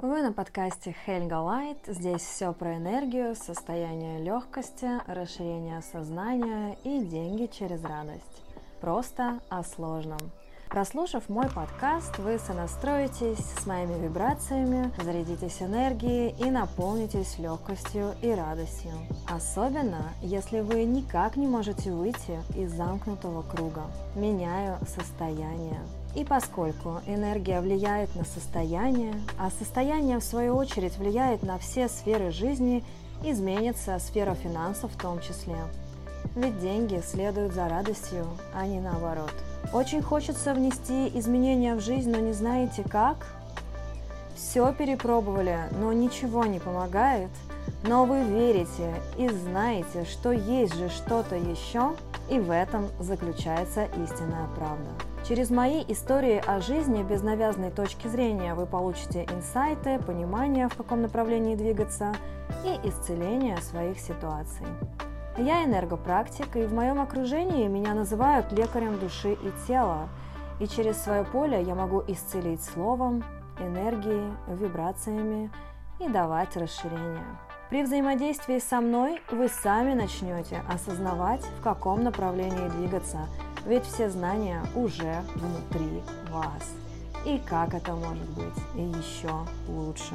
Вы на подкасте Helga Light. Здесь все про энергию, состояние легкости, расширение сознания и деньги через радость. Просто о сложном. Прослушав мой подкаст, вы сонастроитесь с моими вибрациями, зарядитесь энергией и наполнитесь легкостью и радостью. Особенно, если вы никак не можете выйти из замкнутого круга. Меняю состояние. И поскольку энергия влияет на состояние, а состояние в свою очередь влияет на все сферы жизни, изменится сфера финансов в том числе. Ведь деньги следуют за радостью, а не наоборот. Очень хочется внести изменения в жизнь, но не знаете как? Все перепробовали, но ничего не помогает. Но вы верите и знаете, что есть же что-то еще, и в этом заключается истинная правда. Через мои истории о жизни без навязанной точки зрения вы получите инсайты, понимание, в каком направлении двигаться и исцеление своих ситуаций. Я энергопрактик, и в моем окружении меня называют лекарем души и тела, и через свое поле я могу исцелить словом, энергией, вибрациями и давать расширение. При взаимодействии со мной вы сами начнете осознавать, в каком направлении двигаться, ведь все знания уже внутри вас. И как это может быть еще лучше.